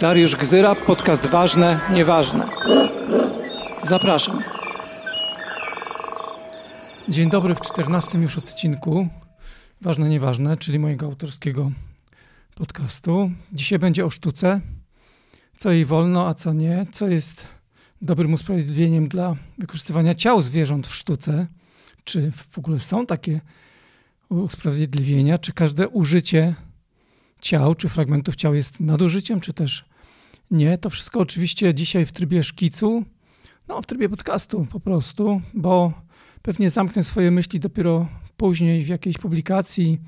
Dariusz Gzyra, podcast Ważne, Nieważne. Zapraszam. Dzień dobry w czternastym już odcinku Ważne, Nieważne, czyli mojego autorskiego podcastu. Dzisiaj będzie o sztuce, co jej wolno, a co nie, co jest dobrym usprawiedliwieniem dla wykorzystywania ciał zwierząt w sztuce, czy w ogóle są takie usprawiedliwienia, czy każde użycie ciał, czy fragmentów ciał jest nadużyciem, czy też nie. To wszystko oczywiście dzisiaj w trybie szkicu, no w trybie podcastu po prostu, bo pewnie zamknę swoje myśli dopiero później w jakiejś publikacji,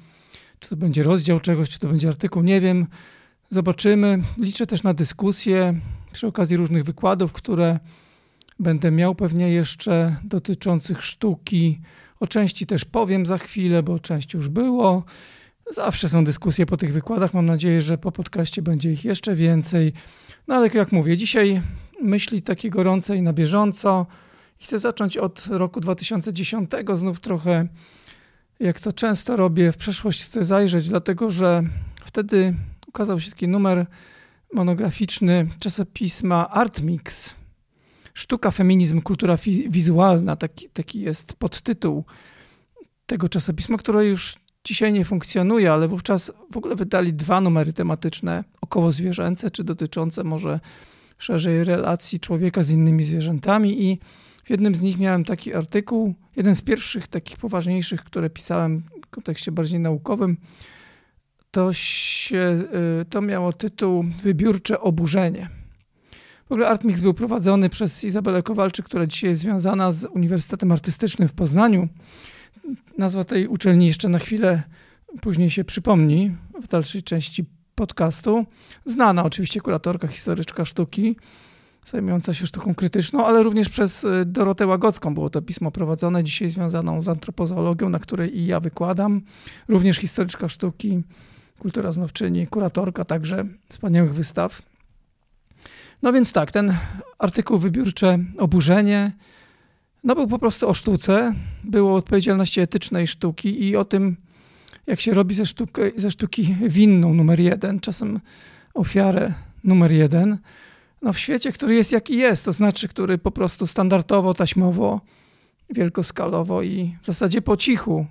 czy to będzie rozdział czegoś, czy to będzie artykuł, nie wiem. Zobaczymy. Liczę też na dyskusję przy okazji różnych wykładów, które będę miał pewnie jeszcze dotyczących sztuki. O części też powiem za chwilę, bo część już było. Zawsze są dyskusje po tych wykładach. Mam nadzieję, że po podcaście będzie ich jeszcze więcej. No ale jak mówię, dzisiaj myśli takie gorące i na bieżąco. Chcę zacząć od roku 2010. Znów trochę, jak to często robię, w przeszłość chcę zajrzeć, dlatego że wtedy ukazał się taki numer monograficzny czasopisma Artmix. Sztuka, feminizm, kultura wizualna, taki, taki jest podtytuł tego czasopisma, które już dzisiaj nie funkcjonuje, ale wówczas w ogóle wydali dwa numery tematyczne, około zwierzęce, czy dotyczące może szerzej relacji człowieka z innymi zwierzętami i w jednym z nich miałem taki artykuł, jeden z pierwszych takich poważniejszych, które pisałem w kontekście bardziej naukowym. To, się, y, to miało tytuł Wybiórcze oburzenie. W ogóle Artmix był prowadzony przez Izabelę Kowalczyk, która dzisiaj jest związana z Uniwersytetem Artystycznym w Poznaniu. Nazwa tej uczelni jeszcze na chwilę później się przypomni w dalszej części podcastu. Znana oczywiście kuratorka, historyczka sztuki, zajmująca się sztuką krytyczną, ale również przez y, Dorotę Łagocką było to pismo prowadzone, dzisiaj związaną z antropozoologią, na której i ja wykładam. Również historyczka sztuki, kultura znowczyni, kuratorka także wspaniałych wystaw. No więc tak, ten artykuł wybiórcze oburzenie no był po prostu o sztuce, było o odpowiedzialności etycznej sztuki i o tym, jak się robi ze, sztuki, ze sztuki winną numer jeden, czasem ofiarę numer jeden. No w świecie, który jest jaki jest, to znaczy, który po prostu standardowo, taśmowo, wielkoskalowo i w zasadzie po cichu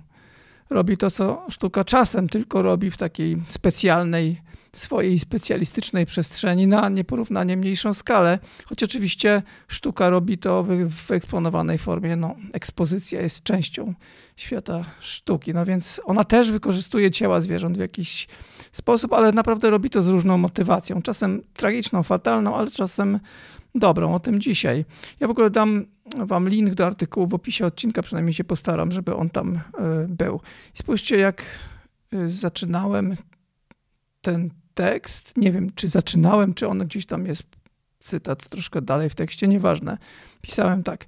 robi to, co sztuka czasem tylko robi w takiej specjalnej swojej specjalistycznej przestrzeni na nieporównanie mniejszą skalę, choć oczywiście sztuka robi to w wyeksponowanej formie. No, ekspozycja jest częścią świata sztuki, no więc ona też wykorzystuje ciała zwierząt w jakiś sposób, ale naprawdę robi to z różną motywacją. Czasem tragiczną, fatalną, ale czasem dobrą. O tym dzisiaj. Ja w ogóle dam wam link do artykułu w opisie odcinka, przynajmniej się postaram, żeby on tam e, był. I spójrzcie, jak e, zaczynałem ten tekst. Nie wiem, czy zaczynałem, czy on gdzieś tam jest cytat troszkę dalej w tekście, nieważne. Pisałem tak.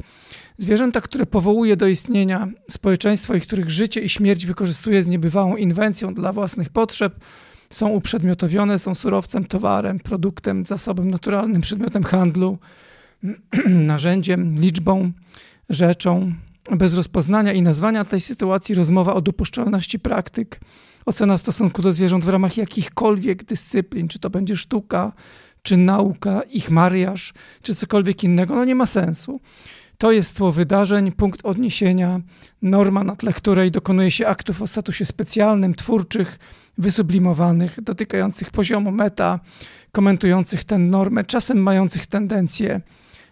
Zwierzęta, które powołuje do istnienia społeczeństwo i których życie i śmierć wykorzystuje z niebywałą inwencją dla własnych potrzeb, są uprzedmiotowione, są surowcem, towarem, produktem, zasobem naturalnym, przedmiotem handlu, narzędziem, liczbą, rzeczą. Bez rozpoznania i nazwania tej sytuacji rozmowa o dopuszczalności praktyk, ocena stosunku do zwierząt w ramach jakichkolwiek dyscyplin, czy to będzie sztuka, czy nauka, ich mariaż, czy cokolwiek innego, no nie ma sensu. To jest tło wydarzeń, punkt odniesienia, norma, na tle której dokonuje się aktów o statusie specjalnym, twórczych, wysublimowanych, dotykających poziomu meta, komentujących tę normę, czasem mających tendencję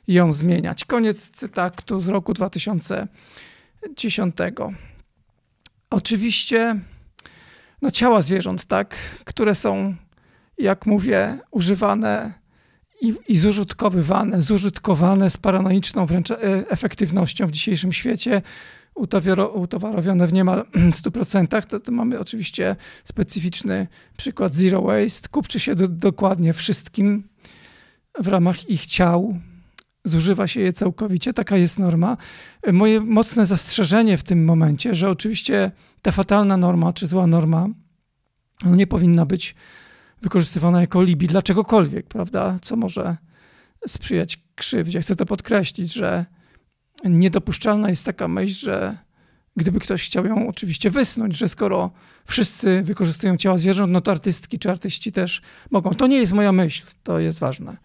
ją zmieniać. Koniec cytatu z roku 2010. Oczywiście no, ciała zwierząt, tak, które są, jak mówię, używane i, i zużytkowywane, zużytkowane z paranoiczną wręcz e, efektywnością w dzisiejszym świecie, utowarowione w niemal 100%, to, to mamy oczywiście specyficzny przykład zero waste. Kupczy się do, dokładnie wszystkim w ramach ich ciał, zużywa się je całkowicie, taka jest norma. Moje mocne zastrzeżenie w tym momencie, że oczywiście ta fatalna norma czy zła norma no nie powinna być wykorzystywana jako alibi dla czegokolwiek, prawda? Co może sprzyjać krzywdzie. Chcę to podkreślić, że niedopuszczalna jest taka myśl, że gdyby ktoś chciał ją oczywiście wysnuć, że skoro wszyscy wykorzystują ciała zwierząt, no to artystki czy artyści też mogą. To nie jest moja myśl, to jest ważne.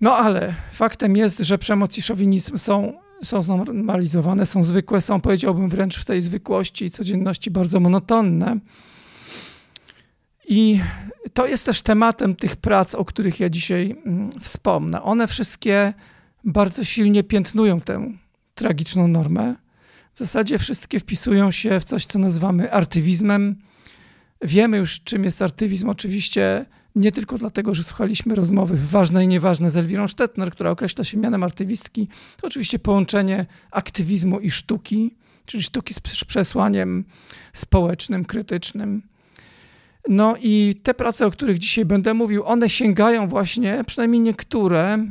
No ale faktem jest, że przemoc i szowinizm są, są znormalizowane, są zwykłe, są powiedziałbym wręcz w tej zwykłości i codzienności bardzo monotonne. I to jest też tematem tych prac, o których ja dzisiaj mm, wspomnę. One wszystkie bardzo silnie piętnują tę tragiczną normę. W zasadzie wszystkie wpisują się w coś, co nazywamy artywizmem. Wiemy już, czym jest artywizm. Oczywiście nie tylko dlatego, że słuchaliśmy rozmowy ważne i nieważne z Elwirą Stettner, która określa się mianem artywistki. To oczywiście połączenie aktywizmu i sztuki, czyli sztuki z przesłaniem społecznym, krytycznym. No i te prace, o których dzisiaj będę mówił, one sięgają właśnie, przynajmniej niektóre,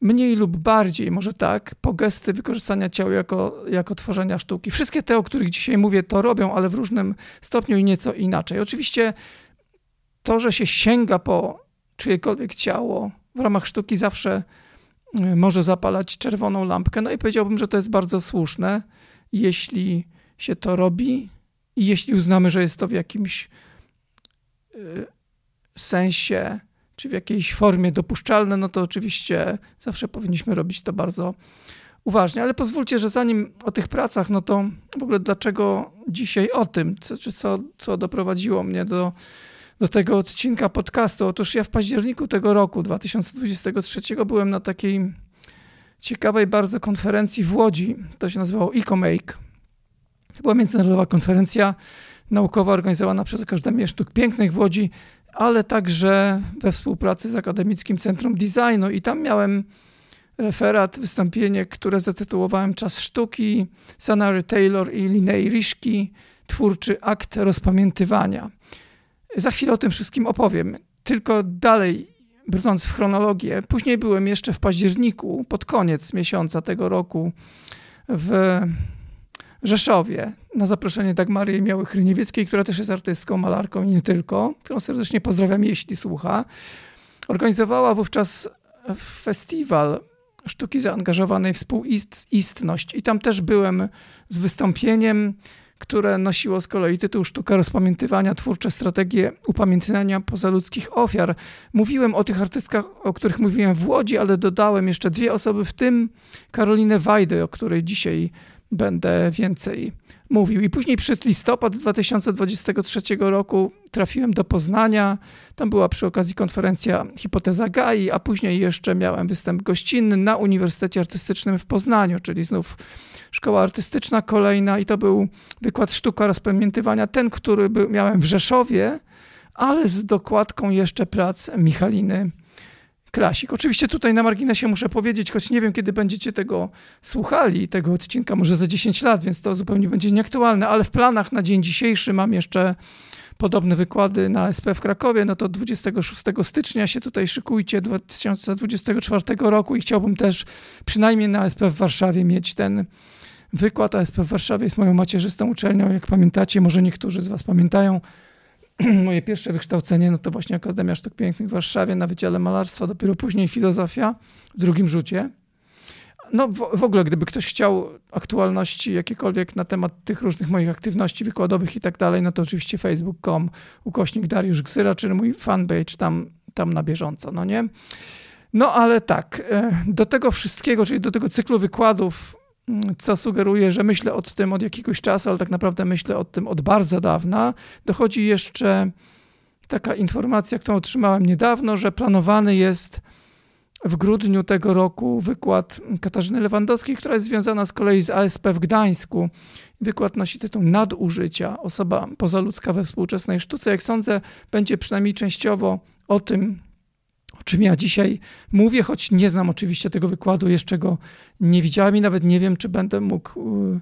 mniej lub bardziej, może tak, po gesty wykorzystania ciała jako, jako tworzenia sztuki. Wszystkie te, o których dzisiaj mówię, to robią, ale w różnym stopniu i nieco inaczej. Oczywiście to, że się sięga po czyjekolwiek ciało w ramach sztuki, zawsze y, może zapalać czerwoną lampkę. No i powiedziałbym, że to jest bardzo słuszne, jeśli się to robi i jeśli uznamy, że jest to w jakimś y, sensie czy w jakiejś formie dopuszczalne, no to oczywiście zawsze powinniśmy robić to bardzo uważnie. Ale pozwólcie, że zanim o tych pracach, no to w ogóle dlaczego dzisiaj o tym, co, czy co, co doprowadziło mnie do, do tego odcinka podcastu. Otóż ja w październiku tego roku, 2023, byłem na takiej ciekawej bardzo konferencji w Łodzi. To się nazywało EcoMake. Była międzynarodowa konferencja naukowa organizowana przez Akademię Sztuk Pięknych w Łodzi ale także we współpracy z Akademickim Centrum Designu i tam miałem referat, wystąpienie, które zatytułowałem Czas sztuki, Sanary Taylor i Linney Rishki, twórczy akt rozpamiętywania. Za chwilę o tym wszystkim opowiem. Tylko dalej, brnąc w chronologię, później byłem jeszcze w październiku, pod koniec miesiąca tego roku w Rzeszowie na zaproszenie Dagmary Miały Chryniewieckiej, która też jest artystką, malarką i nie tylko, którą serdecznie pozdrawiam, jeśli słucha. Organizowała wówczas festiwal sztuki zaangażowanej współistność i tam też byłem z wystąpieniem, które nosiło z kolei tytuł Sztuka rozpamiętywania, twórcze strategie upamiętniania pozaludzkich ofiar. Mówiłem o tych artystkach, o których mówiłem w Łodzi, ale dodałem jeszcze dwie osoby, w tym Karolinę Wajdę, o której dzisiaj będę więcej mówił. I później przed listopad 2023 roku trafiłem do Poznania. Tam była przy okazji konferencja Hipoteza Gai, a później jeszcze miałem występ gościnny na Uniwersytecie Artystycznym w Poznaniu, czyli znów szkoła artystyczna kolejna i to był wykład sztuka rozpamiętywania, ten, który był, miałem w Rzeszowie, ale z dokładką jeszcze prac Michaliny klasik. Oczywiście tutaj na marginesie muszę powiedzieć, choć nie wiem, kiedy będziecie tego słuchali, tego odcinka, może za 10 lat, więc to zupełnie będzie nieaktualne, ale w planach na dzień dzisiejszy mam jeszcze podobne wykłady na SP w Krakowie, no to 26 stycznia się tutaj szykujcie 2024 roku i chciałbym też przynajmniej na SP w Warszawie mieć ten wykład. ASP w Warszawie jest moją macierzystą uczelnią, jak pamiętacie, może niektórzy z was pamiętają, moje pierwsze wykształcenie, no to właśnie Akademia Sztuk Pięknych w Warszawie na Wydziale Malarstwa, dopiero później filozofia w drugim rzucie. No w, w, ogóle, gdyby ktoś chciał aktualności jakiekolwiek na temat tych różnych moich aktywności wykładowych i tak dalej, no to oczywiście facebook.com ukośnik Dariusz Gzyra, czyli mój fanpage tam, tam na bieżąco, no nie? No ale tak, e, do tego wszystkiego, czyli do tego cyklu wykładów co sugeruje, że myślę o tym od jakiegoś czasu, ale tak naprawdę myślę o tym od bardzo dawna. Dochodzi jeszcze taka informacja, którą otrzymałem niedawno, że planowany jest w grudniu tego roku wykład Katarzyny Lewandowskiej, która jest związana z kolei z ASP w Gdańsku. Wykład nosi tytuł Nadużycia, osoba pozaludzka we współczesnej sztuce. Jak sądzę, będzie przynajmniej częściowo o tym, o czym ja dzisiaj mówię, choć nie znam oczywiście tego wykładu, jeszcze go nie widziałem i nawet nie wiem, czy będę mógł y,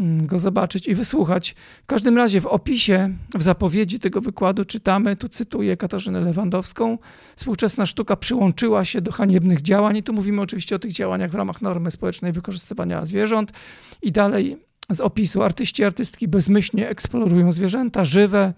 mm, go zobaczyć i wysłuchać. W każdym razie w opisie, w zapowiedzi tego wykładu czytamy, tu cytuję Katarzynę Lewandowską, współczesna sztuka przyłączyła się do haniebnych działań i tu mówimy oczywiście o tych działaniach w ramach normy społecznej wykorzystywania zwierząt i dalej z opisu artyści, artystki bezmyślnie eksplorują zwierzęta żywe,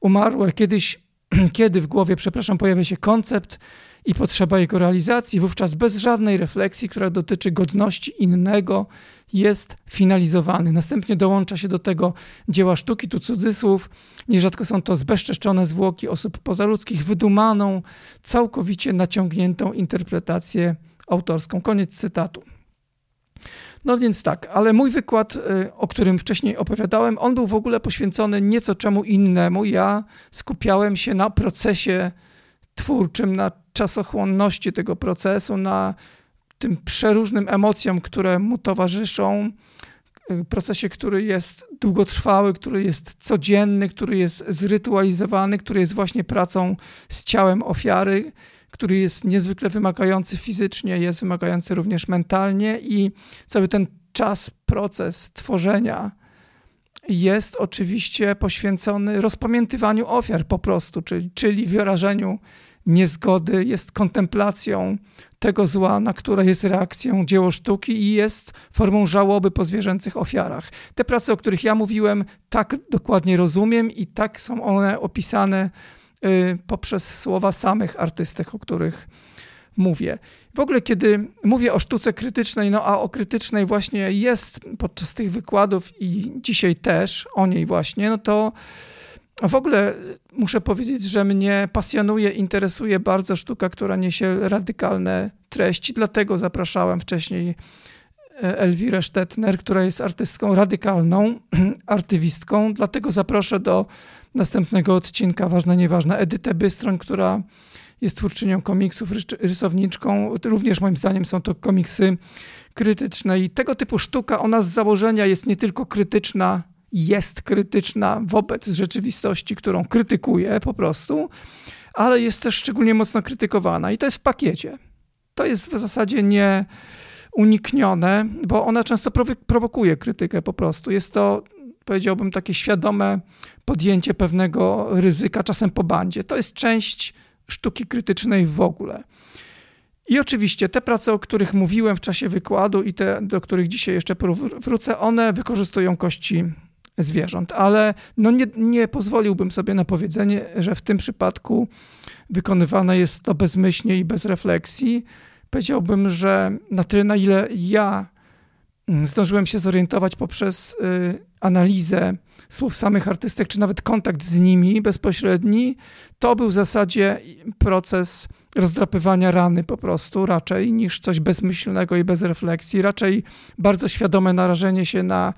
umarłe, kiedyś kiedy w głowie, przepraszam, pojawia się koncept i potrzeba jego realizacji, wówczas bez żadnej refleksji, która dotyczy godności innego, jest finalizowany. Następnie dołącza się do tego dzieła sztuki, tu cudzysłów. Nierzadko są to zbezczeszczone zwłoki osób pozaludzkich, wydumaną, całkowicie naciągniętą interpretację autorską. Koniec cytatu. No więc tak, ale mój wykład, y, o którym wcześniej opowiadałem, on był w ogóle poświęcony nieco czemu innemu. Ja skupiałem się na procesie twórczym, na czasochłonności tego procesu, na tym przeróżnym emocjom, które mu towarzyszą, y, procesie, który jest długotrwały, który jest codzienny, który jest zrytualizowany, który jest właśnie pracą z ciałem ofiary, który jest niezwykle wymagający fizycznie, jest wymagający również mentalnie i cały ten czas, proces tworzenia jest oczywiście poświęcony rozpamiętywaniu ofiar po prostu, czyli, czyli wyrażeniu niezgody, jest kontemplacją tego zła, na które jest reakcją dzieło sztuki i jest formą żałoby po zwierzęcych ofiarach. Te prace, o których ja mówiłem, tak dokładnie rozumiem i tak są one opisane poprzez słowa samych artystek, o których mówię. W ogóle, kiedy mówię o sztuce krytycznej, no a o krytycznej właśnie jest podczas tych wykładów i dzisiaj też o niej właśnie, no to w ogóle muszę powiedzieć, że mnie pasjonuje, interesuje bardzo sztuka, która niesie radykalne treści, dlatego zapraszałem wcześniej Elwirę Stetner, która jest artystką radykalną, artywistką, dlatego zaproszę do następnego odcinka Ważne, Nieważne Edytę Bystroń, która jest twórczynią komiksów, rysowniczką. Również moim zdaniem są to komiksy krytyczne i tego typu sztuka, ona z założenia jest nie tylko krytyczna jest krytyczna wobec rzeczywistości, którą krytykuje po prostu, ale jest też szczególnie mocno krytykowana i to jest w pakiecie. To jest w zasadzie nie uniknione, bo ona często prowokuje krytykę po prostu. Jest to, powiedziałbym, takie świadome podjęcie pewnego ryzyka, czasem po bandzie. To jest część sztuki krytycznej w ogóle. I oczywiście te prace, o których mówiłem w czasie wykładu i te, do których dzisiaj jeszcze wrócę, one wykorzystują kości zwierząt, ale no nie, nie pozwoliłbym sobie na powiedzenie, że w tym przypadku wykonywane jest to bezmyślnie i bez refleksji. Powiedziałbym, że na tyle, na ile ja mm, zdążyłem się zorientować poprzez y, analizę słów samych artystek, czy nawet kontakt z nimi bezpośredni, to był w zasadzie proces rozdrapywania rany po prostu raczej niż coś bezmyślnego i bez refleksji, raczej bardzo świadome narażenie się na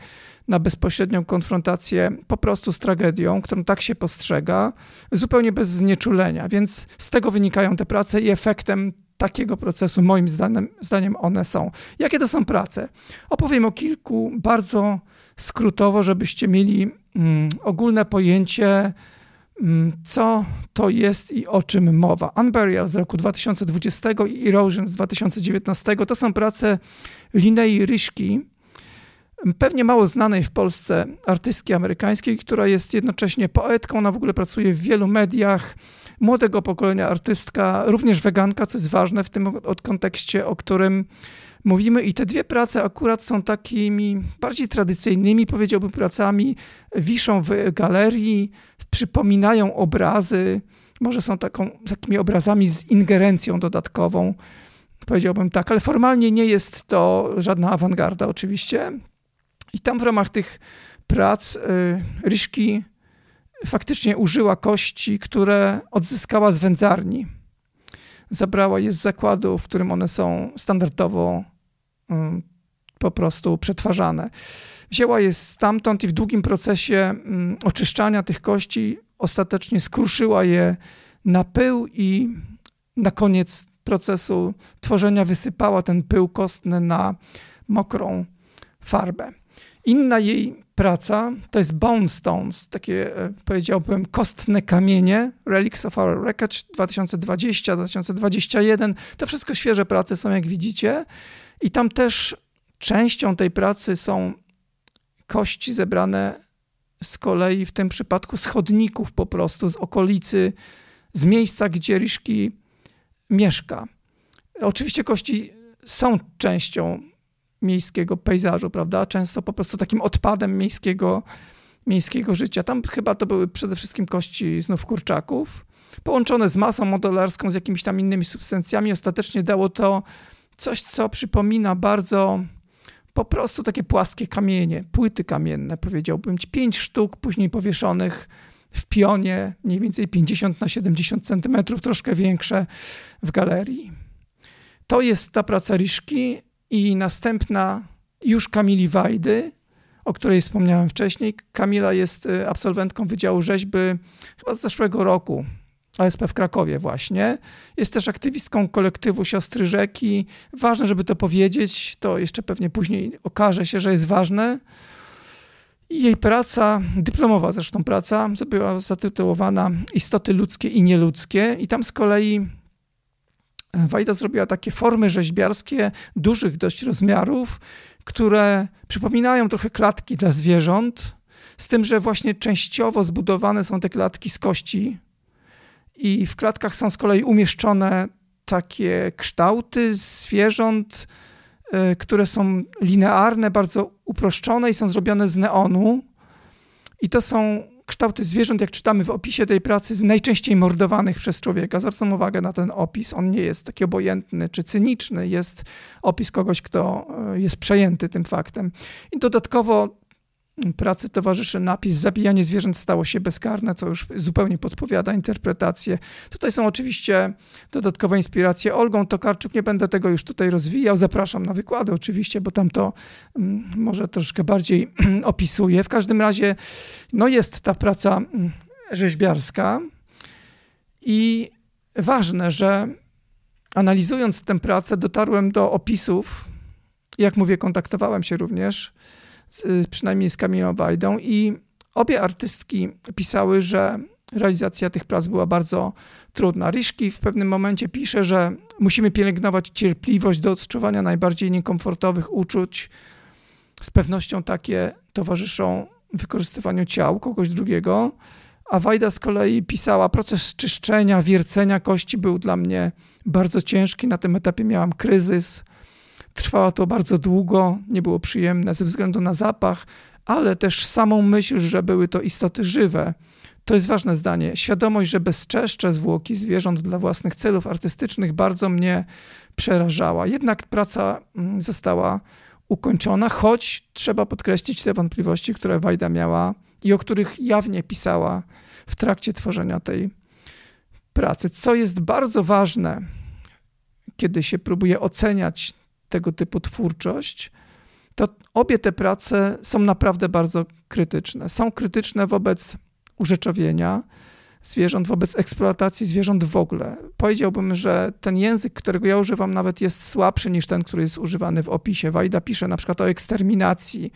na bezpośrednią konfrontację po prostu z tragedią, którą tak się postrzega, zupełnie bez znieczulenia. Więc z tego wynikają te prace i efektem takiego procesu, moim zdaniem, zdaniem one są. Jakie to są prace? Opowiem o kilku bardzo skrótowo, żebyście mieli mm, ogólne pojęcie, mm, co to jest i o czym mowa. Unburial z roku 2020 i Erosion z 2019 to są prace Linei Ryszki, pewnie mało znanej w Polsce artystki amerykańskiej, która jest jednocześnie poetką, ona w ogóle pracuje w wielu mediach, młodego pokolenia artystka, również weganka, co jest ważne w tym od kontekście, o którym mówimy. I te dwie prace akurat są takimi bardziej tradycyjnymi, powiedziałbym, pracami. Wiszą w galerii, przypominają obrazy, może są taką, takimi obrazami z ingerencją dodatkową, powiedziałbym tak, ale formalnie nie jest to żadna awangarda oczywiście. I tam w ramach tych prac y, Ryszki faktycznie użyła kości, które odzyskała z wędzarni. Zabrała je z zakładu, w którym one są standardowo y, po prostu przetwarzane. Wzięła je stamtąd i w długim procesie y, oczyszczania tych kości ostatecznie skruszyła je na pył i na koniec procesu tworzenia wysypała ten pył kostny na mokrą farbę. Inna jej praca to jest Bone Stones, takie e, powiedziałbym kostne kamienie, Relics of Our Wreckage 2020-2021. To wszystko świeże prace są, jak widzicie. I tam też częścią tej pracy są kości zebrane z kolei w tym przypadku z chodników po prostu, z okolicy, z miejsca, gdzie Ryszki mieszka. Oczywiście kości są częścią miejskiego pejzażu, prawda? Często po prostu takim odpadem miejskiego, miejskiego życia. Tam chyba to były przede wszystkim kości znów kurczaków, połączone z masą modelarską, z jakimiś tam innymi substancjami. Ostatecznie dało to coś, co przypomina bardzo po prostu takie płaskie kamienie, płyty kamienne, powiedziałbym, pięć sztuk później powieszonych w pionie, mniej więcej 50 na 70 centymetrów, troszkę większe w galerii. To jest ta praca Riszki i następna już Kamili Wajdy, o której wspomniałem wcześniej. Kamila jest y, absolwentką Wydziału Rzeźby chyba z zeszłego roku, ASP w Krakowie właśnie. Jest też aktywistką kolektywu Siostry Rzeki. Ważne, żeby to powiedzieć, to jeszcze pewnie później okaże się, że jest ważne. Jej praca, dyplomowa zresztą praca, była zatytułowana Istoty ludzkie i nieludzkie i tam z kolei Wajda zrobiła takie formy rzeźbiarskie dużych dość rozmiarów, które przypominają trochę klatki dla zwierząt, z tym, że właśnie częściowo zbudowane są te klatki z kości i w klatkach są z kolei umieszczone takie kształty zwierząt, y, które są linearne, bardzo uproszczone i są zrobione z neonu. I to są kształty zwierząt, jak czytamy w opisie tej pracy, najczęściej mordowanych przez człowieka. Zwracam uwagę na ten opis. On nie jest taki obojętny czy cyniczny. Jest opis kogoś, kto y, jest przejęty tym faktem. I dodatkowo pracy towarzyszy napis Zabijanie zwierząt stało się bezkarne, co już zupełnie podpowiada interpretację. Tutaj są oczywiście dodatkowe inspiracje Olgą Tokarczuk. Nie będę tego już tutaj rozwijał. Zapraszam na wykłady oczywiście, bo tam to mm, może troszkę bardziej opisuje. W każdym razie no jest ta praca mm, rzeźbiarska i ważne, że analizując tę pracę dotarłem do opisów, jak mówię, kontaktowałem się również przynajmniej z Kamilą Wajdą i obie artystki pisały, że realizacja tych prac była bardzo trudna. Ryszki w pewnym momencie pisze, że musimy pielęgnować cierpliwość do odczuwania najbardziej niekomfortowych uczuć. Z pewnością takie towarzyszą wykorzystywaniu ciał kogoś drugiego. A Wajda z kolei pisała, proces czyszczenia, wiercenia kości był dla mnie bardzo ciężki. Na tym etapie miałam kryzys. Trwało to bardzo długo, nie było przyjemne ze względu na zapach, ale też samą myśl, że były to istoty żywe. To jest ważne zdanie. Świadomość, że bezczeszcze zwłoki zwierząt dla własnych celów artystycznych bardzo mnie przerażała. Jednak praca mm, została ukończona, choć trzeba podkreślić te wątpliwości, które Wajda miała i o których jawnie pisała w trakcie tworzenia tej pracy. Co jest bardzo ważne, kiedy się próbuje oceniać tego typu twórczość, to obie te prace są naprawdę bardzo krytyczne. Są krytyczne wobec urzeczowienia zwierząt, wobec eksploatacji zwierząt w ogóle. Powiedziałbym, że ten język, którego ja używam, nawet jest słabszy niż ten, który jest używany w opisie. Wajda pisze na przykład o eksterminacji.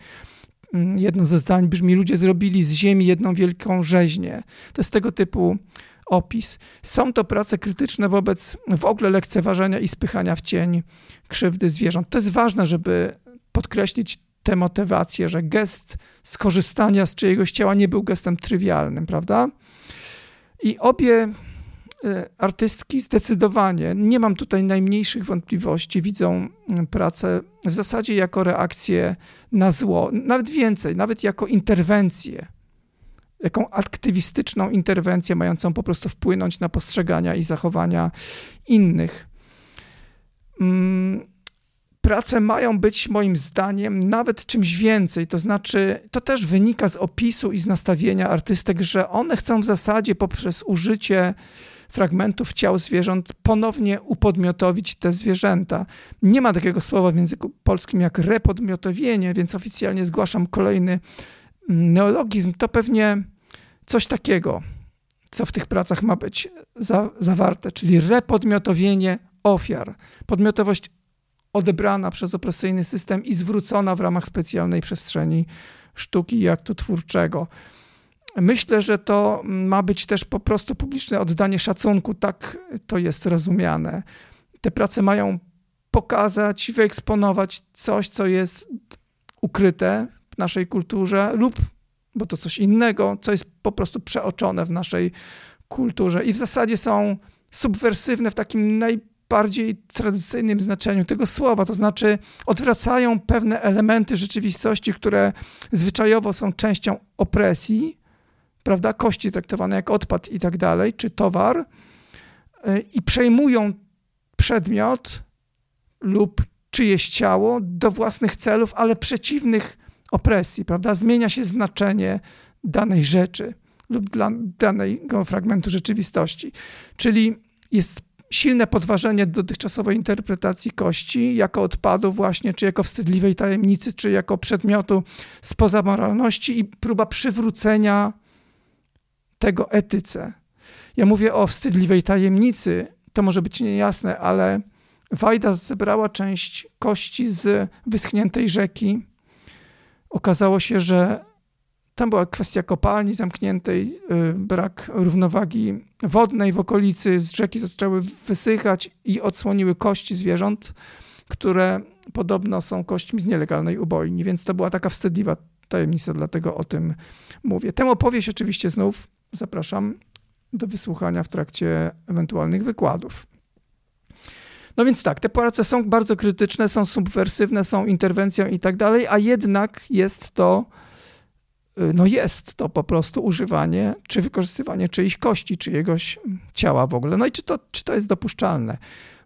Mm, jedno ze zdań brzmi: Ludzie zrobili z ziemi jedną wielką rzeźnię. To jest tego typu opis. Są to prace krytyczne wobec w ogóle lekceważenia i spychania w cień krzywdy zwierząt. To jest ważne, żeby podkreślić tę motywację, że gest skorzystania z czyjegoś ciała nie był gestem trywialnym, prawda? I obie y, artystki zdecydowanie, nie mam tutaj najmniejszych wątpliwości, widzą y, pracę w zasadzie jako reakcję na zło, nawet więcej, nawet jako interwencję jaką aktywistyczną interwencję mającą po prostu wpłynąć na postrzegania i zachowania innych. Mm, prace mają być moim zdaniem nawet czymś więcej, to znaczy to też wynika z opisu i z nastawienia artystek, że one chcą w zasadzie poprzez użycie fragmentów ciał zwierząt ponownie upodmiotowić te zwierzęta. Nie ma takiego słowa w języku polskim jak repodmiotowienie, więc oficjalnie zgłaszam kolejny neologizm. To pewnie coś takiego, co w tych pracach ma być za, zawarte, czyli repodmiotowienie ofiar. Podmiotowość odebrana przez opresyjny system i zwrócona w ramach specjalnej przestrzeni sztuki i aktu twórczego. Myślę, że to ma być też po prostu publiczne oddanie szacunku, tak to jest rozumiane. Te prace mają pokazać, wyeksponować coś, co jest ukryte w naszej kulturze lub bo to coś innego, co jest po prostu przeoczone w naszej kulturze. I w zasadzie są subwersywne w takim najbardziej tradycyjnym znaczeniu tego słowa, to znaczy odwracają pewne elementy rzeczywistości, które zwyczajowo są częścią opresji, prawda, kości traktowane jak odpad i tak dalej, czy towar, y, i przejmują przedmiot lub czyjeś ciało do własnych celów, ale przeciwnych opresji, prawda? Zmienia się znaczenie danej rzeczy lub dla danego fragmentu rzeczywistości. Czyli jest silne podważenie dotychczasowej interpretacji kości jako odpadu właśnie, czy jako wstydliwej tajemnicy, czy jako przedmiotu spoza moralności i próba przywrócenia tego etyce. Ja mówię o wstydliwej tajemnicy, to może być niejasne, ale Wajda zebrała część kości z wyschniętej rzeki. Okazało się, że tam była kwestia kopalni zamkniętej, y, brak równowagi wodnej w okolicy, z rzeki zaczęły wysychać i odsłoniły kości zwierząt, które podobno są kośćmi z nielegalnej ubojni, więc to była taka wstydliwa tajemnica, dlatego o tym mówię. Tę opowieść oczywiście znów zapraszam do wysłuchania w trakcie ewentualnych wykładów. No więc tak, te prace są bardzo krytyczne, są subwersywne, są interwencją i tak dalej, a jednak jest to Y, no jest to po prostu używanie czy wykorzystywanie czyjejś kości, czyjegoś ciała w ogóle. No i czy to, czy to jest dopuszczalne?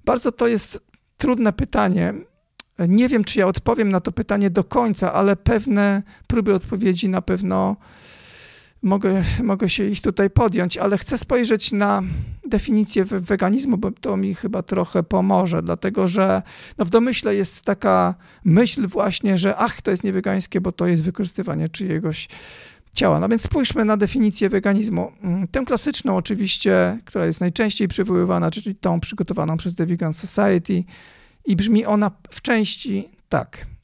Bardzo to jest trudne pytanie. Nie wiem, czy ja odpowiem na to pytanie do końca, ale pewne próby odpowiedzi na pewno mogę, mogę się ich tutaj podjąć, ale chcę spojrzeć na definicję weganizmu, bo to mi chyba trochę pomoże, dlatego że no w domyśle jest taka myśl właśnie, że ach, to jest niewegańskie, bo to jest wykorzystywanie czyjegoś ciała. No więc spójrzmy na definicję weganizmu. Mm, tę klasyczną oczywiście, która jest najczęściej przywoływana, czyli tą przygotowaną przez The Vegan Society i brzmi ona w części tak –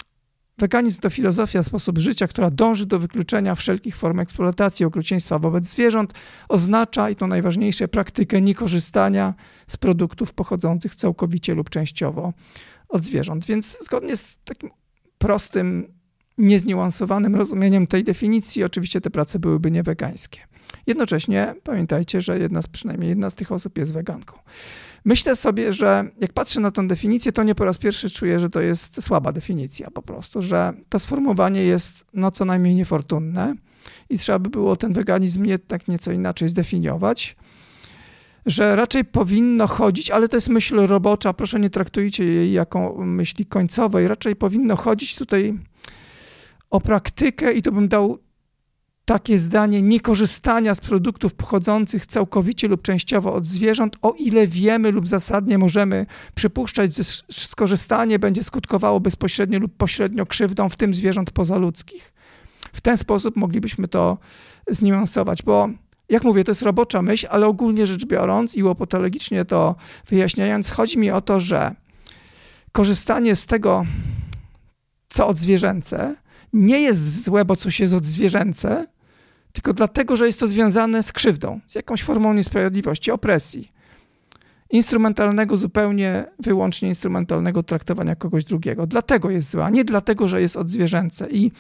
Weganizm to filozofia, sposób życia, która dąży do wykluczenia wszelkich form eksploatacji, okrucieństwa wobec zwierząt. Oznacza, i to najważniejsze, praktykę niekorzystania z produktów pochodzących całkowicie lub częściowo od zwierząt. Więc zgodnie z takim prostym, niezniuansowanym rozumieniem tej definicji, oczywiście te prace byłyby niewegańskie. Jednocześnie pamiętajcie, że jedna z, przynajmniej jedna z tych osób jest weganką. Myślę sobie, że jak patrzę na tę definicję, to nie po raz pierwszy czuję, że to jest słaba definicja po prostu, że to sformułowanie jest no co najmniej niefortunne i trzeba by było ten weganizm jednak nieco inaczej zdefiniować że raczej powinno chodzić, ale to jest myśl robocza, proszę nie traktujcie jej jako myśli końcowej, raczej powinno chodzić tutaj o praktykę i to bym dał takie zdanie niekorzystania z produktów pochodzących całkowicie lub częściowo od zwierząt, o ile wiemy lub zasadnie możemy przypuszczać, że skorzystanie będzie skutkowało bezpośrednio lub pośrednio krzywdą, w tym zwierząt pozaludzkich. W ten sposób moglibyśmy to zniuansować, bo jak mówię, to jest robocza myśl, ale ogólnie rzecz biorąc i łopatologicznie to wyjaśniając, chodzi mi o to, że korzystanie z tego, co odzwierzęce, nie jest złe, bo coś jest odzwierzęce, tylko dlatego, że jest to związane z krzywdą, z jakąś formą niesprawiedliwości, opresji. Instrumentalnego, zupełnie wyłącznie instrumentalnego traktowania kogoś drugiego. Dlatego jest zła, nie dlatego, że jest odzwierzęce. I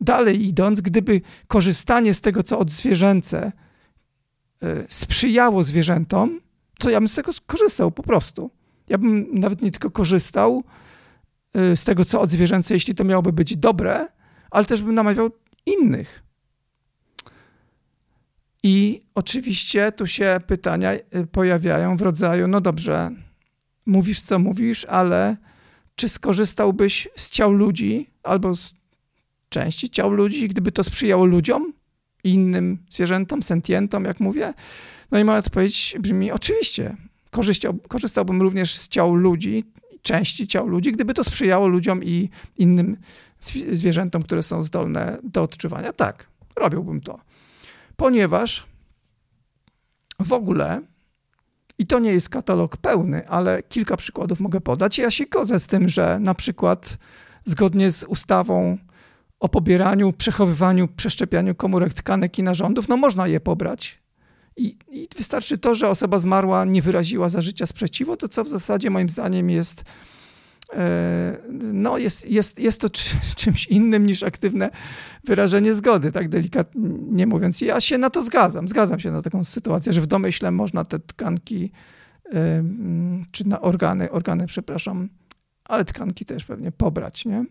dalej idąc, gdyby korzystanie z tego, co odzwierzęce, y, sprzyjało zwierzętom, to ja bym z tego korzystał po prostu. Ja bym nawet nie tylko korzystał y, z tego, co odzwierzęce, jeśli to miałoby być dobre, ale też bym namawiał innych. I oczywiście tu się pytania y, pojawiają w rodzaju: no dobrze, mówisz co mówisz, ale czy skorzystałbyś z ciał ludzi albo z części ciał ludzi, gdyby to sprzyjało ludziom, innym zwierzętom, sentientom, jak mówię? No i moja odpowiedź brzmi: oczywiście. Korzystałbym również z ciał ludzi, części ciał ludzi, gdyby to sprzyjało ludziom i innym zwierzętom, które są zdolne do odczuwania. Tak, robiłbym to ponieważ w ogóle, i to nie jest katalog pełny, ale kilka przykładów mogę podać. Ja się godzę z tym, że na przykład zgodnie z ustawą o pobieraniu, przechowywaniu, przeszczepianiu komórek tkanek i narządów, no można je pobrać. I, I, wystarczy to, że osoba zmarła nie wyraziła za życia sprzeciwu, to co w zasadzie moim zdaniem jest no jest, jest, jest to czymś innym niż aktywne wyrażenie zgody, tak delikatnie mówiąc. Ja się na to zgadzam. Zgadzam się na taką sytuację, że w domyśle można te tkanki, e, czy na organy, organy, przepraszam, ale tkanki też pewnie pobrać, nie?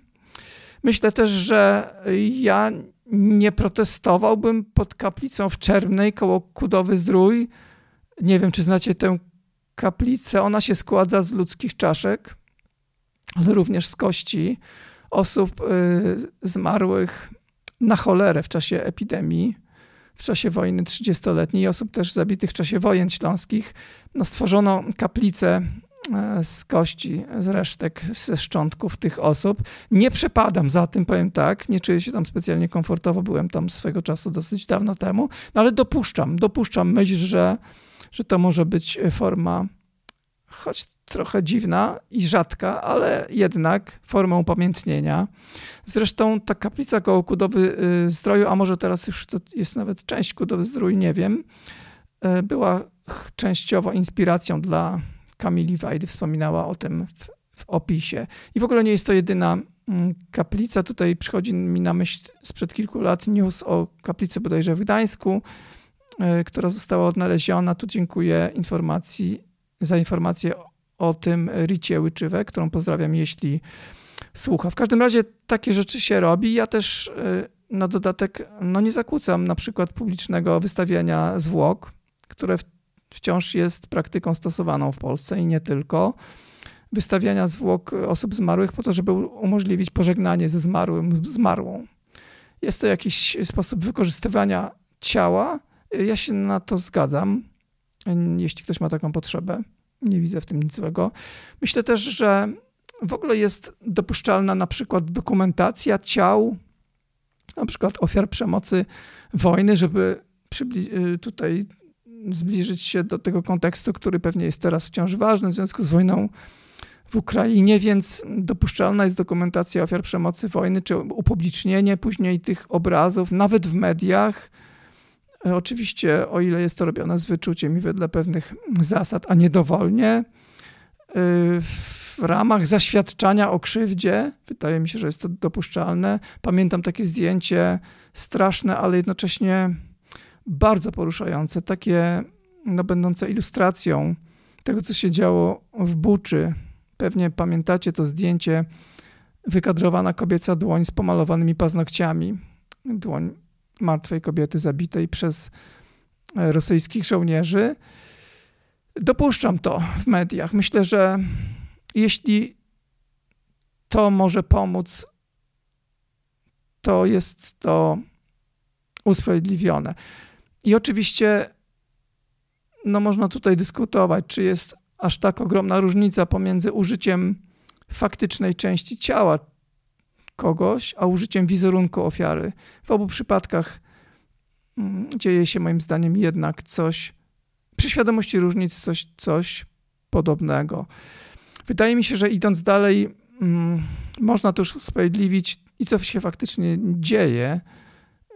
Myślę też, że ja nie protestowałbym pod kaplicą w Czerwnej koło Kudowy Zdrój. Nie wiem, czy znacie tę kaplicę. Ona się składa z ludzkich czaszek ale również z kości osób y, zmarłych na cholerę w czasie epidemii, w czasie wojny 30-letniej, osób też zabitych w czasie wojen śląskich. No, stworzono kaplicę e, z kości, z resztek, ze szczątków tych osób. Nie przepadam za tym, powiem tak, nie czuję się tam specjalnie komfortowo, byłem tam swego czasu dosyć dawno temu, no ale dopuszczam, dopuszczam myśl, że, że to może być forma choć trochę dziwna i rzadka, ale jednak forma upamiętnienia. Zresztą ta kaplica koło Kudowy y, Zdroju, a może teraz już to jest nawet część Kudowy Zdrój, nie wiem, y, była częściowo inspiracją dla Kamili Wajdy, wspominała o tym w, w opisie. I w ogóle nie jest to jedyna mm, kaplica. Tutaj przychodzi mi na myśl sprzed kilku lat news o kaplicy bodajże w Gdańsku, y, która została odnaleziona. Tu dziękuję informacji za informację o tym Ricie Łyczywę, którą pozdrawiam, jeśli słucha. W każdym razie takie rzeczy się robi. Ja też y, na dodatek no nie zakłócam na przykład publicznego wystawiania zwłok, które wciąż jest praktyką stosowaną w Polsce i nie tylko. Wystawiania zwłok osób zmarłych po to, żeby umożliwić pożegnanie ze zmarłym, zmarłą. Jest to jakiś sposób wykorzystywania ciała. Ja się na to zgadzam jeśli ktoś ma taką potrzebę. Nie widzę w tym nic złego. Myślę też, że w ogóle jest dopuszczalna na przykład dokumentacja ciał, na przykład ofiar przemocy wojny, żeby y, tutaj zbliżyć się do tego kontekstu, który pewnie jest teraz wciąż ważny w związku z wojną w Ukrainie, więc dopuszczalna jest dokumentacja ofiar przemocy wojny, czy upublicznienie później tych obrazów, nawet w mediach, oczywiście, o ile jest to robione z wyczuciem i wedle pewnych zasad, a nie dowolnie, e, w ramach zaświadczania o krzywdzie, wydaje mi się, że jest to dopuszczalne. Pamiętam takie zdjęcie straszne, ale jednocześnie bardzo poruszające, takie no, będące ilustracją tego, co się działo w Buczy. Pewnie pamiętacie to zdjęcie, wykadrowana kobieca dłoń z pomalowanymi paznokciami. Dłoń martwej kobiety zabitej przez e, rosyjskich żołnierzy. Dopuszczam to w mediach. Myślę, że jeśli to może pomóc, to jest to usprawiedliwione. I oczywiście no można tutaj dyskutować, czy jest aż tak ogromna różnica pomiędzy użyciem faktycznej części ciała, kogoś, a użyciem wizerunku ofiary. W obu przypadkach mm, dzieje się moim zdaniem jednak coś, przy świadomości różnic coś, coś podobnego. Wydaje mi się, że idąc dalej, mm, można już usprawiedliwić i co się faktycznie dzieje.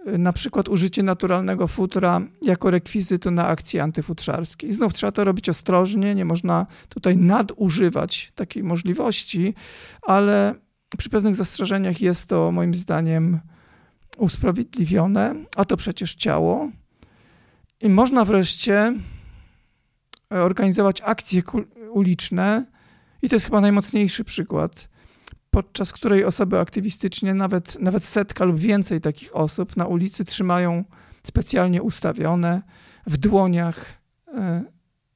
Na przykład użycie naturalnego futra jako rekwizytu na akcji antyfutrzarskiej. Znów trzeba to robić ostrożnie, nie można tutaj nadużywać takiej możliwości, ale przy pewnych zastrzeżeniach jest to moim zdaniem usprawiedliwione, a to przecież ciało. I można wreszcie organizować akcje uliczne, i to jest chyba najmocniejszy przykład, podczas której osoby aktywistycznie, nawet, nawet setka lub więcej takich osób na ulicy trzymają specjalnie ustawione w dłoniach e,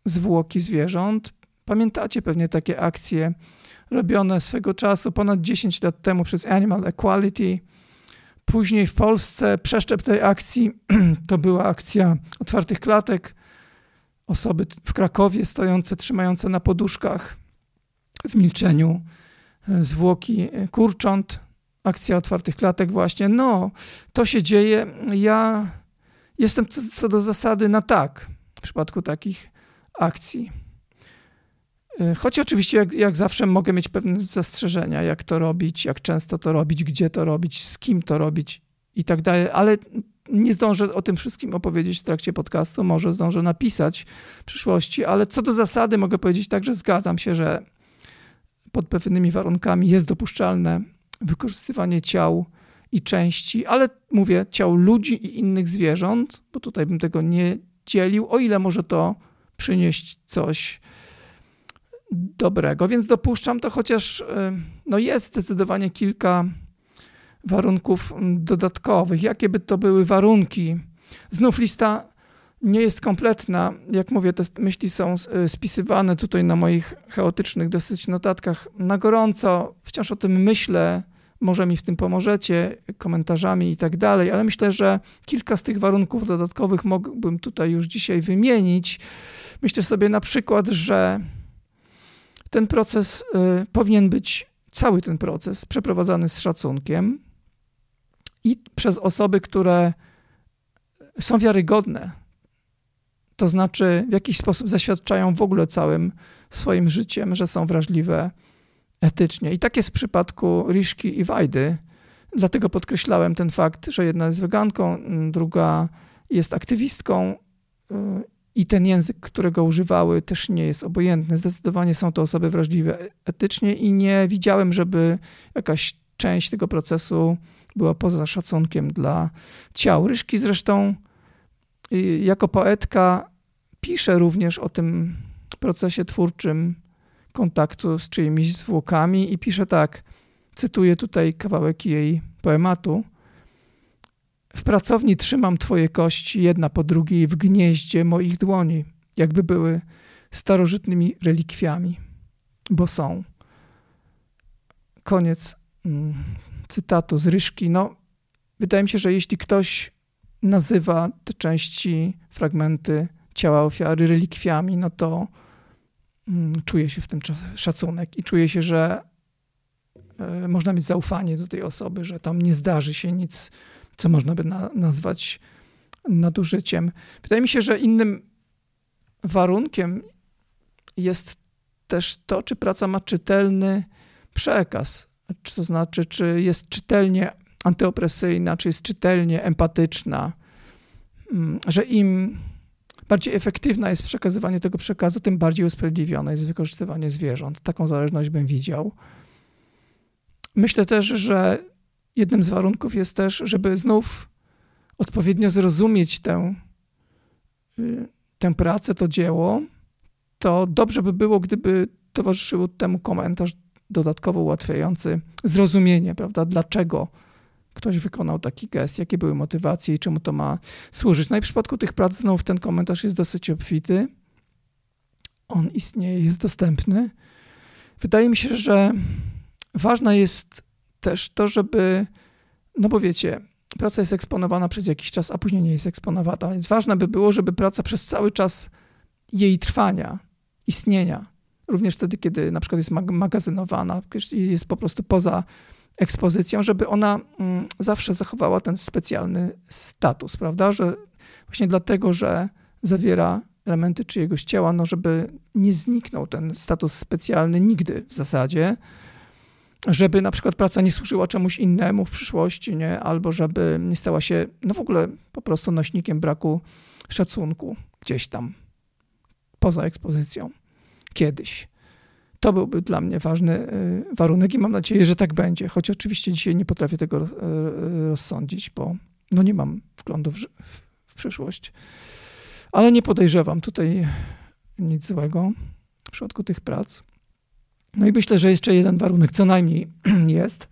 zwłoki zwierząt. Pamiętacie pewnie takie akcje robione swego czasu ponad 10 lat temu przez Animal Equality. Później w Polsce przeszczep tej akcji to była akcja otwartych klatek. Osoby w Krakowie stojące, trzymające na poduszkach w milczeniu e, zwłoki e, kurcząt. Akcja otwartych klatek właśnie. No, to się dzieje. Ja jestem co, co do zasady na tak w przypadku takich akcji. Y, choć oczywiście, jak, jak, zawsze, mogę mieć pewne zastrzeżenia, jak to robić, jak często to robić, gdzie to robić, z kim to robić i tak dalej, ale nie zdążę o tym wszystkim opowiedzieć w trakcie podcastu, może zdążę napisać w przyszłości, ale co do zasady mogę powiedzieć tak, że zgadzam się, że pod pewnymi warunkami jest dopuszczalne wykorzystywanie ciał i części, ale mówię ciał ludzi i innych zwierząt, bo tutaj bym tego nie dzielił, o ile może to przynieść coś dobrego, więc dopuszczam to, chociaż y, no jest zdecydowanie kilka warunków dodatkowych. Jakie by to były warunki? Znów lista nie jest kompletna. Jak mówię, te myśli są e, spisywane tutaj na moich chaotycznych dosyć notatkach na gorąco. Wciąż o tym myślę. Może mi w tym pomożecie komentarzami i tak dalej, ale myślę, że kilka z tych warunków dodatkowych mógłbym tutaj już dzisiaj wymienić. Myślę sobie na przykład, że ten proces y, powinien być, cały ten proces przeprowadzany z szacunkiem i przez osoby, które są wiarygodne, to znaczy w jakiś sposób zaświadczają w ogóle całym swoim życiem, że są wrażliwe etycznie. I tak jest w przypadku Riszki i Wajdy. Dlatego podkreślałem ten fakt, że jedna jest weganką, druga jest aktywistką y, i ten język, którego używały, też nie jest obojętny. Zdecydowanie są to osoby wrażliwe etycznie i nie widziałem, żeby jakaś część tego procesu była poza szacunkiem dla ciał. Ryszki zresztą y, jako poetka pisze również o tym procesie twórczym kontaktu z czyimiś zwłokami i pisze tak, cytuję tutaj kawałek jej poematu. W pracowni trzymam twoje kości jedna po drugiej w gnieździe moich dłoni, jakby były starożytnymi relikwiami, bo są. Koniec mm, cytatu z Ryszki. No, wydaje mi się, że jeśli ktoś nazywa te części, fragmenty ciała ofiary relikwiami, no to mm, czuje się w tym szacunek i czuje się, że e, można mieć zaufanie do tej osoby, że tam nie zdarzy się nic, co można by na, nazwać nadużyciem. Wydaje mi się, że innym warunkiem jest też to, czy praca ma czytelny przekaz. To znaczy, czy jest czytelnie antyopresyjna, czy jest czytelnie empatyczna, mm, że im bardziej efektywne jest przekazywanie tego przekazu, tym bardziej usprawiedliwione jest wykorzystywanie zwierząt. Taką zależność bym widział. Myślę też, że jednym z warunków jest też, żeby znów odpowiednio zrozumieć tę, y, tę pracę, to dzieło, to dobrze by było, gdyby towarzyszył temu komentarz dodatkowo ułatwiający zrozumienie, prawda, dlaczego ktoś wykonał taki gest, jakie były motywacje i czemu to ma służyć. No i w przypadku tych prac znów ten komentarz jest dosyć obfity. On istnieje, jest dostępny. Wydaje mi się, że ważne jest też to, żeby, no bo wiecie, praca jest eksponowana przez jakiś czas, a później nie jest eksponowana, więc ważne by było, żeby praca przez cały czas jej trwania, istnienia, również wtedy, kiedy na przykład jest magazynowana, jest po prostu poza ekspozycją, żeby ona mm, zawsze zachowała ten specjalny status, prawda? Że właśnie dlatego, że zawiera elementy czyjegoś ciała, no żeby nie zniknął ten status specjalny nigdy w zasadzie, żeby na przykład praca nie służyła czemuś innemu w przyszłości, nie? albo żeby nie stała się no w ogóle po prostu nośnikiem braku szacunku gdzieś tam poza ekspozycją kiedyś. To byłby dla mnie ważny y, warunek i mam nadzieję, że tak będzie, choć oczywiście dzisiaj nie potrafię tego y, rozsądzić, bo no nie mam wglądu w, w przyszłość. Ale nie podejrzewam tutaj nic złego w przypadku tych prac. No i myślę, że jeszcze jeden warunek co najmniej jest.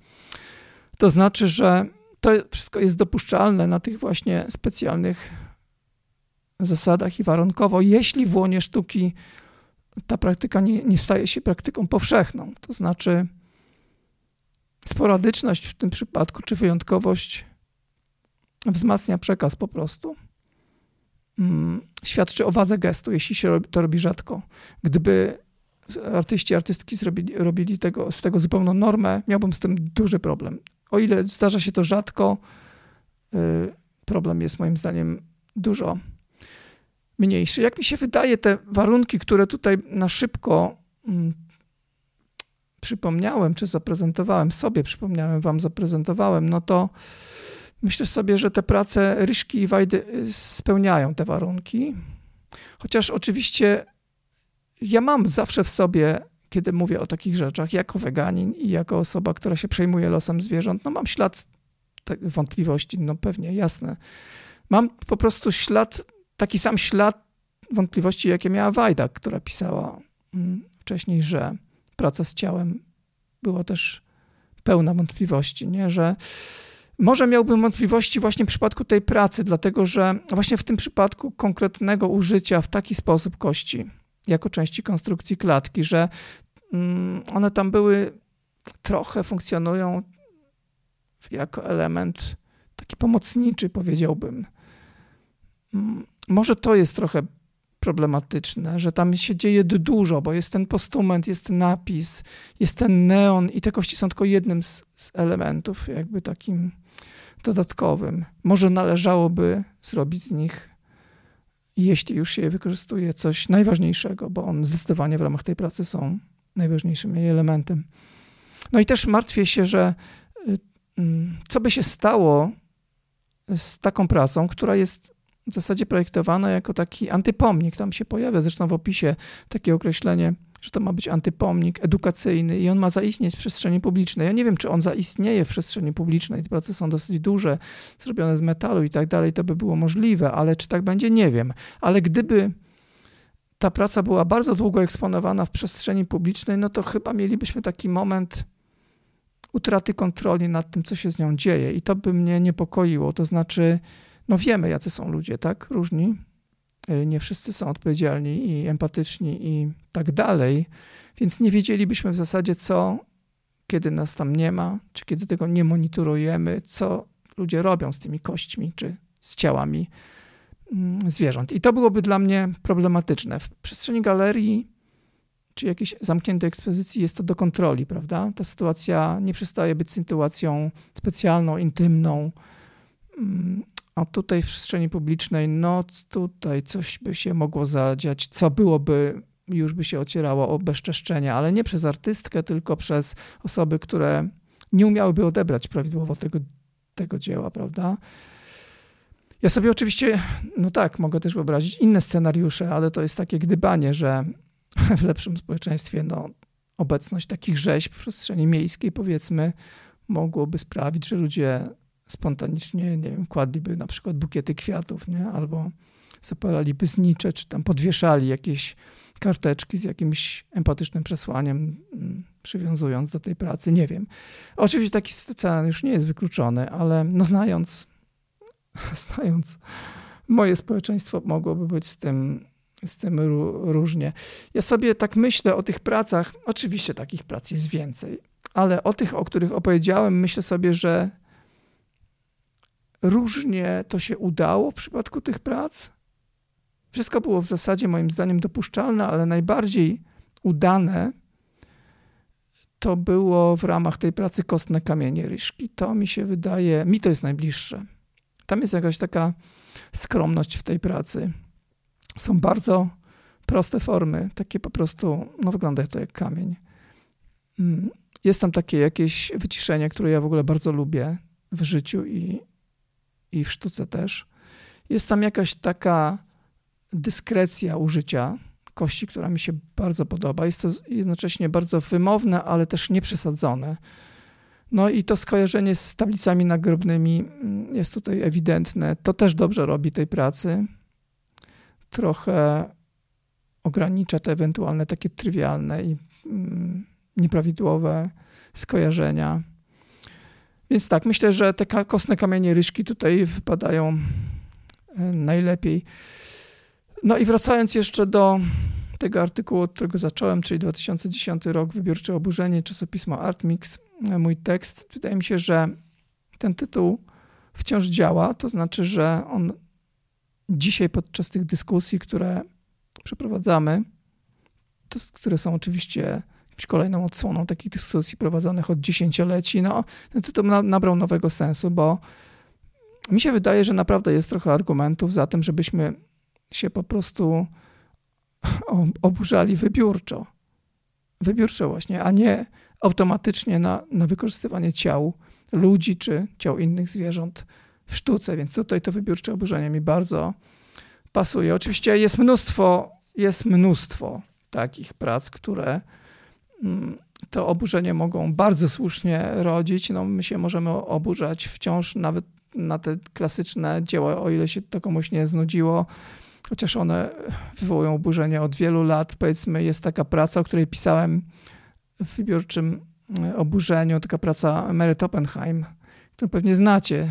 To znaczy, że to wszystko jest dopuszczalne na tych właśnie specjalnych zasadach i warunkowo, jeśli w łonie sztuki ta praktyka nie, nie staje się praktyką powszechną. To znaczy, sporadyczność w tym przypadku, czy wyjątkowość wzmacnia przekaz po prostu. Hmm, świadczy o wadze gestu, jeśli się to robi rzadko. Gdyby artyści, artystki zrobili, robili tego, z tego zupełną normę, miałbym z tym duży problem. O ile zdarza się to rzadko, y, problem jest moim zdaniem dużo mniejszy. Jak mi się wydaje, te warunki, które tutaj na szybko mm, przypomniałem, czy zaprezentowałem sobie, przypomniałem wam, zaprezentowałem, no to myślę sobie, że te prace Ryszki i Wajdy y, spełniają te warunki. Chociaż oczywiście ja mam zawsze w sobie, kiedy mówię o takich rzeczach, jako weganin i jako osoba, która się przejmuje losem zwierząt, no mam ślad wątpliwości, no pewnie, jasne. Mam po prostu ślad taki sam ślad wątpliwości, jakie miała Wajda, która pisała mm, wcześniej, że praca z ciałem była też pełna wątpliwości, nie? że Może miałbym wątpliwości właśnie w przypadku tej pracy, dlatego że właśnie w tym przypadku konkretnego użycia w taki sposób kości jako części konstrukcji klatki, że mm, one tam były, trochę funkcjonują jako element taki pomocniczy, powiedziałbym. Mm, może to jest trochę problematyczne, że tam się dzieje dużo, bo jest ten postument, jest napis, jest ten neon i te kości są tylko jednym z, z elementów, jakby takim dodatkowym. Może należałoby zrobić z nich, jeśli już się je wykorzystuje, coś najważniejszego, bo on zdecydowanie w ramach tej pracy są najważniejszym jej elementem. No i też martwię się, że y, mm, co by się stało z taką pracą, która jest w zasadzie projektowana jako taki antypomnik. Tam się pojawia zresztą w opisie takie określenie, że to ma być antypomnik edukacyjny i on ma zaistnieć w przestrzeni publicznej. Ja nie wiem, czy on zaistnieje w przestrzeni publicznej. Te prace są dosyć duże, zrobione z metalu i tak dalej, to by było możliwe, ale czy tak będzie, nie wiem. Ale gdyby ta praca była bardzo długo eksponowana w przestrzeni publicznej, no to chyba mielibyśmy taki moment utraty kontroli nad tym, co się z nią dzieje. I to by mnie niepokoiło. To znaczy, no wiemy, jacy są ludzie, tak? Różni. E, nie wszyscy są odpowiedzialni i empatyczni i tak dalej. Więc nie wiedzielibyśmy w zasadzie, co, kiedy nas tam nie ma, czy kiedy tego nie monitorujemy, co ludzie robią z tymi kośćmi, czy z ciałami mm, zwierząt. I to byłoby dla mnie problematyczne. W przestrzeni galerii czy jakiejś zamkniętej ekspozycji jest to do kontroli, prawda? Ta sytuacja nie przestaje być sytuacją specjalną, intymną, mm, a tutaj w przestrzeni publicznej, no tutaj coś by się mogło zadziać, co byłoby, już by się ocierało o bezczeszczenie, ale nie przez artystkę, tylko przez osoby, które nie umiałyby odebrać prawidłowo tego, tego dzieła, prawda? Ja sobie oczywiście, no tak, mogę też wyobrazić inne scenariusze, ale to jest takie gdybanie, że w lepszym społeczeństwie no, obecność takich rzeźb w przestrzeni miejskiej, powiedzmy, mogłoby sprawić, że ludzie spontanicznie, nie wiem, kładliby na przykład bukiety kwiatów, nie? albo zapalaliby znicze, czy tam podwieszali jakieś karteczki z jakimś empatycznym przesłaniem, mm, przywiązując do tej pracy, nie wiem. Oczywiście taki scenariusz nie jest wykluczony, ale no znając, znając moje społeczeństwo, mogłoby być z tym, z tym różnie. Ja sobie tak myślę o tych pracach, oczywiście takich prac jest więcej, ale o tych, o których opowiedziałem, myślę sobie, że różnie to się udało w przypadku tych prac. Wszystko było w zasadzie moim zdaniem dopuszczalne, ale najbardziej udane to było w ramach tej pracy kostne kamienie ryżki. To mi się wydaje, mi to jest najbliższe. Tam jest jakaś taka skromność w tej pracy. Są bardzo proste formy, takie po prostu, no wygląda to jak kamień. Mm, jest tam takie jakieś wyciszenie, które ja w ogóle bardzo lubię w życiu i, i w sztuce też. Jest tam jakaś taka dyskrecja użycia kości, która mi się bardzo podoba. Jest to jednocześnie bardzo wymowne, ale też nieprzesadzone. No i to skojarzenie z tablicami nagrobnymi mm, jest tutaj ewidentne. To też dobrze robi tej pracy. Trochę ogranicza te ewentualne takie trywialne i mm, nieprawidłowe skojarzenia. Więc tak, myślę, że te kostne kamienie ryżki tutaj wypadają e, najlepiej. No i wracając jeszcze do tego artykułu, od którego zacząłem, czyli 2010 rok, Wybiórcze Oburzenie, czasopismo Artmix, e, mój tekst. Wydaje mi się, że ten tytuł wciąż działa, to znaczy, że on dzisiaj podczas tych dyskusji, które przeprowadzamy, to, które są oczywiście kolejną odsłoną takich dyskusji prowadzonych od dziesięcioleci, no ten tytuł nabrał nowego sensu, bo mi się wydaje, że naprawdę jest trochę argumentów za tym, żebyśmy się po prostu oburzali wybiórczo. Wybiórczo właśnie, a nie automatycznie na, na wykorzystywanie ciał ludzi czy ciał innych zwierząt w sztuce, więc tutaj to wybiórcze oburzenie mi bardzo pasuje. Oczywiście jest mnóstwo, jest mnóstwo takich prac, które to oburzenie mogą bardzo słusznie rodzić. No, my się możemy oburzać wciąż nawet na te klasyczne dzieła, o ile się to komuś nie znudziło, chociaż one wywołują oburzenie od wielu lat. Powiedzmy, jest taka praca, o której pisałem w wybiórczym e, oburzeniu, taka praca Mary Oppenheim, którą pewnie znacie.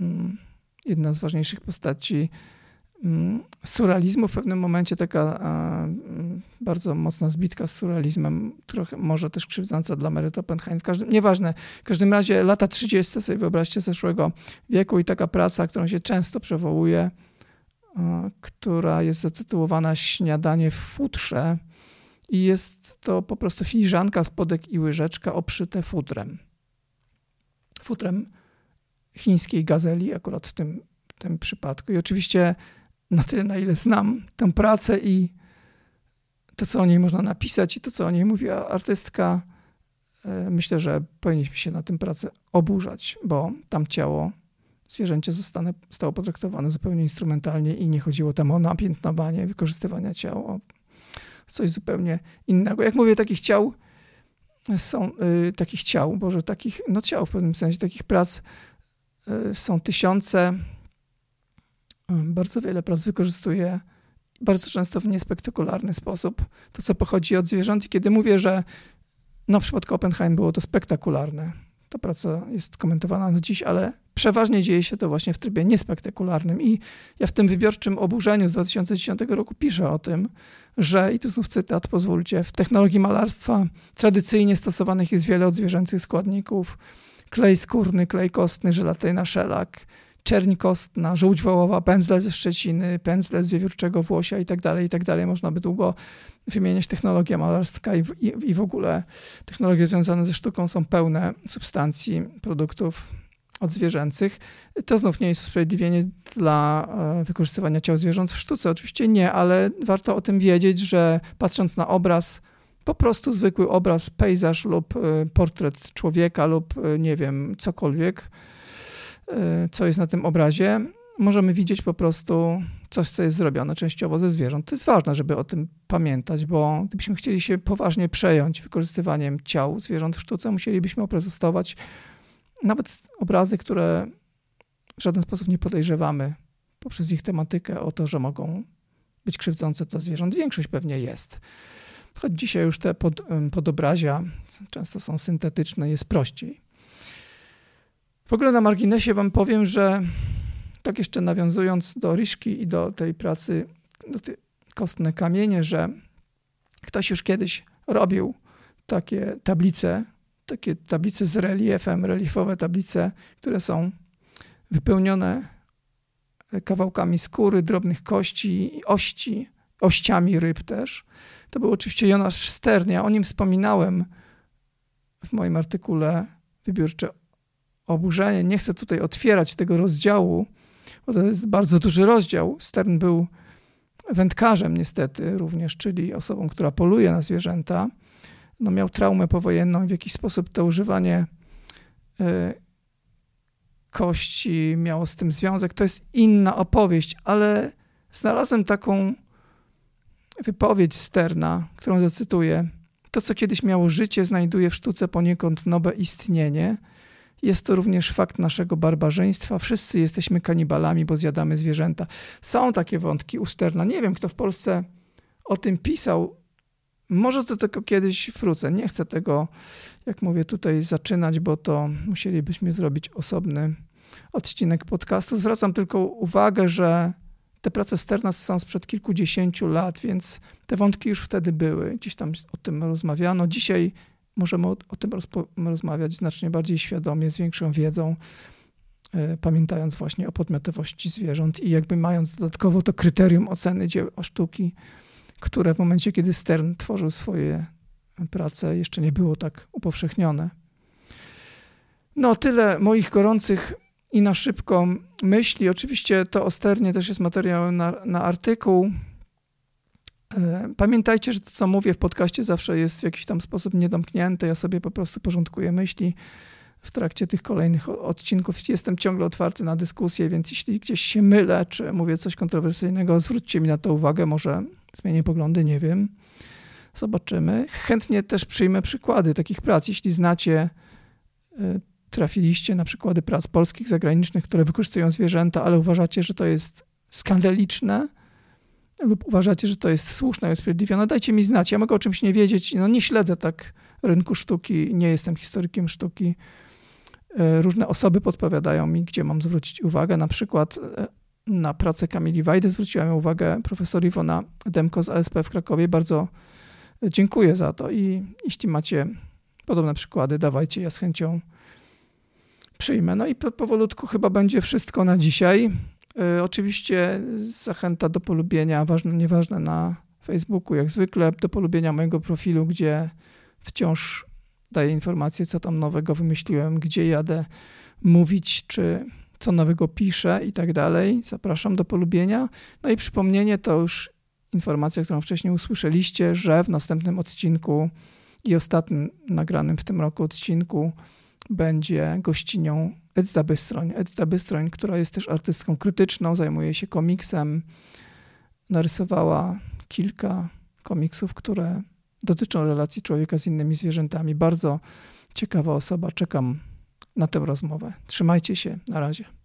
Mm, jedna z ważniejszych postaci mm, surrealizmu. W pewnym momencie taka mm, bardzo mocna zbitka z surrealizmem, trochę może też krzywdząca dla Mary Oppenheim. W każdym, nieważne. W każdym razie lata 30. sobie wyobraźcie zeszłego wieku i taka praca, którą się często przywołuje, która jest zatytułowana Śniadanie w futrze i jest to po prostu filiżanka, spodek i łyżeczka obszyte futrem. Futrem chińskiej gazeli akurat w tym, w tym przypadku. I oczywiście na tyle, na ile znam tę pracę i to, co o niej można napisać i to, co o niej mówi artystka, e, myślę, że powinniśmy się na tym pracę oburzać, bo tam ciało zwierzęcie zostanie, zostało potraktowane zupełnie instrumentalnie i nie chodziło tam o napiętnowanie, wykorzystywania ciał, o coś zupełnie innego. Jak mówię, takich ciał są, y, takich ciał, Boże, takich, no ciał w pewnym sensie, takich prac y, są tysiące. Bardzo wiele prac wykorzystuje bardzo często w niespektakularny sposób to, co pochodzi od zwierząt. I kiedy mówię, że w przypadku Oppenheim było to spektakularne, ta praca jest komentowana do dziś, ale przeważnie dzieje się to właśnie w trybie niespektakularnym. I ja w tym wybiorczym oburzeniu z 2010 roku piszę o tym, że, i tu znów cytat, pozwólcie, w technologii malarstwa tradycyjnie stosowanych jest wiele odzwierzęcych składników. Klej skórny, klej kostny, żelatyna, szelak, czerń kostna, żółć wołowa, pędzle ze Szczeciny, pędzle z wiewiórczego włosia i tak dalej, i tak dalej. Można by długo wymieniać technologię malarstwa i, i, i w ogóle technologie związane ze sztuką są pełne substancji, produktów odzwierzęcych. To znów nie jest usprawiedliwienie dla e, wykorzystywania ciał zwierząt w sztuce. Oczywiście nie, ale warto o tym wiedzieć, że patrząc na obraz, po prostu zwykły obraz, pejzaż lub e, portret człowieka lub e, nie wiem, cokolwiek, co jest na tym obrazie, możemy widzieć po prostu coś, co jest zrobione częściowo ze zwierząt. To jest ważne, żeby o tym pamiętać, bo gdybyśmy chcieli się poważnie przejąć wykorzystywaniem ciał zwierząt w sztuce, musielibyśmy oprotestować nawet obrazy, które w żaden sposób nie podejrzewamy poprzez ich tematykę o to, że mogą być krzywdzące dla zwierząt. Większość pewnie jest. Choć dzisiaj już te pod, podobrazia często są syntetyczne, jest prościej. W ogóle na marginesie wam powiem, że tak jeszcze nawiązując do Ryszki i do tej pracy, do tej kostne kamienie, że ktoś już kiedyś robił takie tablice takie tablice z reliefem, reliefowe tablice, które są wypełnione kawałkami skóry, drobnych kości, ości, ościami ryb też. To był oczywiście Jonasz Sternia. O nim wspominałem w moim artykule Wybiórcze Oburzenie. Nie chcę tutaj otwierać tego rozdziału, bo to jest bardzo duży rozdział. Stern był wędkarzem niestety również, czyli osobą, która poluje na zwierzęta no miał traumę powojenną i w jakiś sposób to używanie e, kości miało z tym związek. To jest inna opowieść, ale znalazłem taką wypowiedź Sterna, którą zacytuję. To, co kiedyś miało życie, znajduje w sztuce poniekąd nowe istnienie. Jest to również fakt naszego barbarzyństwa. Wszyscy jesteśmy kanibalami, bo zjadamy zwierzęta. Są takie wątki u Sterna. Nie wiem, kto w Polsce o tym pisał. Może to tylko kiedyś wrócę. Nie chcę tego, jak mówię, tutaj zaczynać, bo to musielibyśmy zrobić osobny odcinek podcastu. Zwracam tylko uwagę, że te prace Sterna są sprzed kilkudziesięciu lat, więc te wątki już wtedy były. Gdzieś tam o tym rozmawiano. Dzisiaj możemy o, o tym rozmawiać znacznie bardziej świadomie, z większą wiedzą, e, pamiętając właśnie o podmiotowości zwierząt i jakby mając dodatkowo to kryterium oceny dzieł sztuki które w momencie, kiedy Stern tworzył swoje prace, jeszcze nie było tak upowszechnione. No, tyle moich gorących i na szybko myśli. Oczywiście to o Sternie też jest materiał na, na artykuł. E, pamiętajcie, że to, co mówię w podcaście, zawsze jest w jakiś tam sposób niedomknięte. Ja sobie po prostu porządkuję myśli w trakcie tych kolejnych odcinków. Jestem ciągle otwarty na dyskusję, więc jeśli gdzieś się mylę, czy mówię coś kontrowersyjnego, zwróćcie mi na to uwagę. Może zmienię poglądy, nie wiem. Zobaczymy. Chętnie też przyjmę przykłady takich prac. Jeśli znacie, y, trafiliście na przykłady prac polskich, zagranicznych, które wykorzystują zwierzęta, ale uważacie, że to jest skandaliczne, lub uważacie, że to jest słuszne i usprawiedliwione, dajcie mi znać. Ja mogę o czymś nie wiedzieć. No nie śledzę tak rynku sztuki, nie jestem historykiem sztuki. e, różne osoby podpowiadają mi, gdzie mam zwrócić uwagę. Na przykład e, na pracę Kamili Wajdy zwróciła uwagę profesor Iwona Demko z ASP w Krakowie. Bardzo dziękuję za to i jeśli macie podobne przykłady, dawajcie, ja z chęcią przyjmę. No i powolutku chyba będzie wszystko na dzisiaj. Oczywiście zachęta do polubienia, ważne, nieważne na Facebooku, jak zwykle, do polubienia mojego profilu, gdzie wciąż daję informacje, co tam nowego wymyśliłem, gdzie jadę mówić, czy co nowego piszę i tak dalej. Zapraszam do polubienia. No i przypomnienie to już informacja, którą wcześniej usłyszeliście, że w następnym odcinku i ostatnim nagranym w tym roku odcinku będzie gościnią Edyta Bystroń. Edyta Bystroń, która jest też artystką krytyczną, zajmuje się komiksem, narysowała kilka komiksów, które dotyczą relacji człowieka z innymi zwierzętami. Bardzo ciekawa osoba. Czekam na tę rozmowę. Trzymajcie się. Na razie.